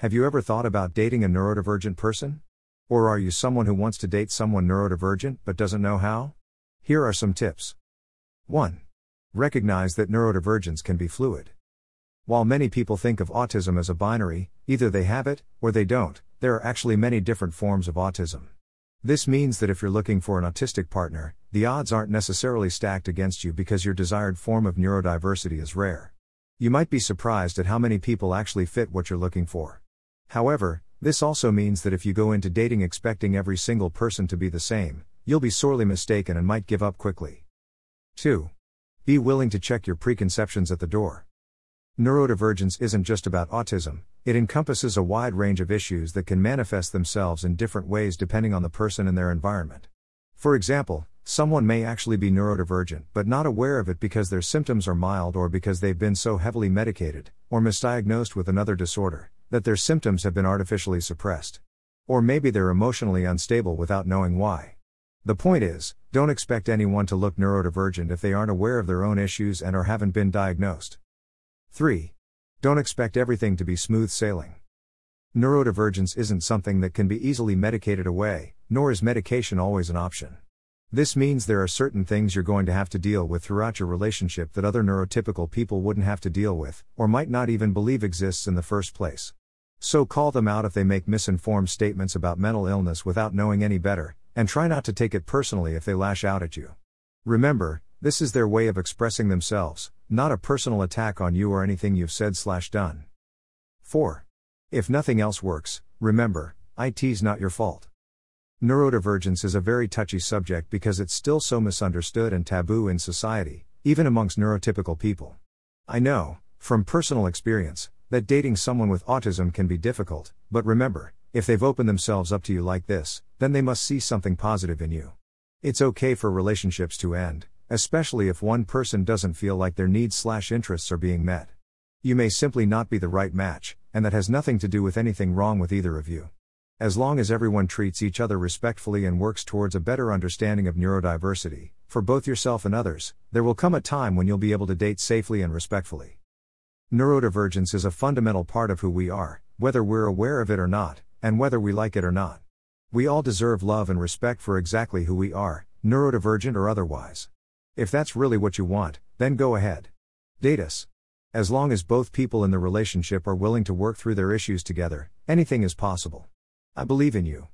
Have you ever thought about dating a neurodivergent person? Or are you someone who wants to date someone neurodivergent but doesn't know how? Here are some tips. 1. Recognize that neurodivergence can be fluid. While many people think of autism as a binary, either they have it, or they don't, there are actually many different forms of autism. This means that if you're looking for an autistic partner, the odds aren't necessarily stacked against you because your desired form of neurodiversity is rare. You might be surprised at how many people actually fit what you're looking for. However, this also means that if you go into dating expecting every single person to be the same, you'll be sorely mistaken and might give up quickly. 2. Be willing to check your preconceptions at the door. Neurodivergence isn't just about autism, it encompasses a wide range of issues that can manifest themselves in different ways depending on the person and their environment. For example, someone may actually be neurodivergent but not aware of it because their symptoms are mild or because they've been so heavily medicated, or misdiagnosed with another disorder, that their symptoms have been artificially suppressed. Or maybe they're emotionally unstable without knowing why. The point is, don't expect anyone to look neurodivergent if they aren't aware of their own issues and or haven't been diagnosed. 3. Don't expect everything to be smooth sailing. Neurodivergence isn't something that can be easily medicated away, nor is medication always an option. This means there are certain things you're going to have to deal with throughout your relationship that other neurotypical people wouldn't have to deal with, or might not even believe exists in the first place. So call them out if they make misinformed statements about mental illness without knowing any better, and try not to take it personally if they lash out at you. Remember, this is their way of expressing themselves, not a personal attack on you or anything you've said slash done. 4. If nothing else works, remember, IT's not your fault. Neurodivergence is a very touchy subject because it's still so misunderstood and taboo in society, even amongst neurotypical people. I know, from personal experience, that dating someone with autism can be difficult, but remember, if they've opened themselves up to you like this, then they must see something positive in you. It's okay for relationships to end, especially if one person doesn't feel like their needs slash interests are being met. You may simply not be the right match, and that has nothing to do with anything wrong with either of you. As long as everyone treats each other respectfully and works towards a better understanding of neurodiversity, for both yourself and others, there will come a time when you'll be able to date safely and respectfully. Neurodivergence is a fundamental part of who we are, whether we're aware of it or not, and whether we like it or not. We all deserve love and respect for exactly who we are, neurodivergent or otherwise. If that's really what you want, then go ahead. Date us. As long as both people in the relationship are willing to work through their issues together, anything is possible. I believe in you.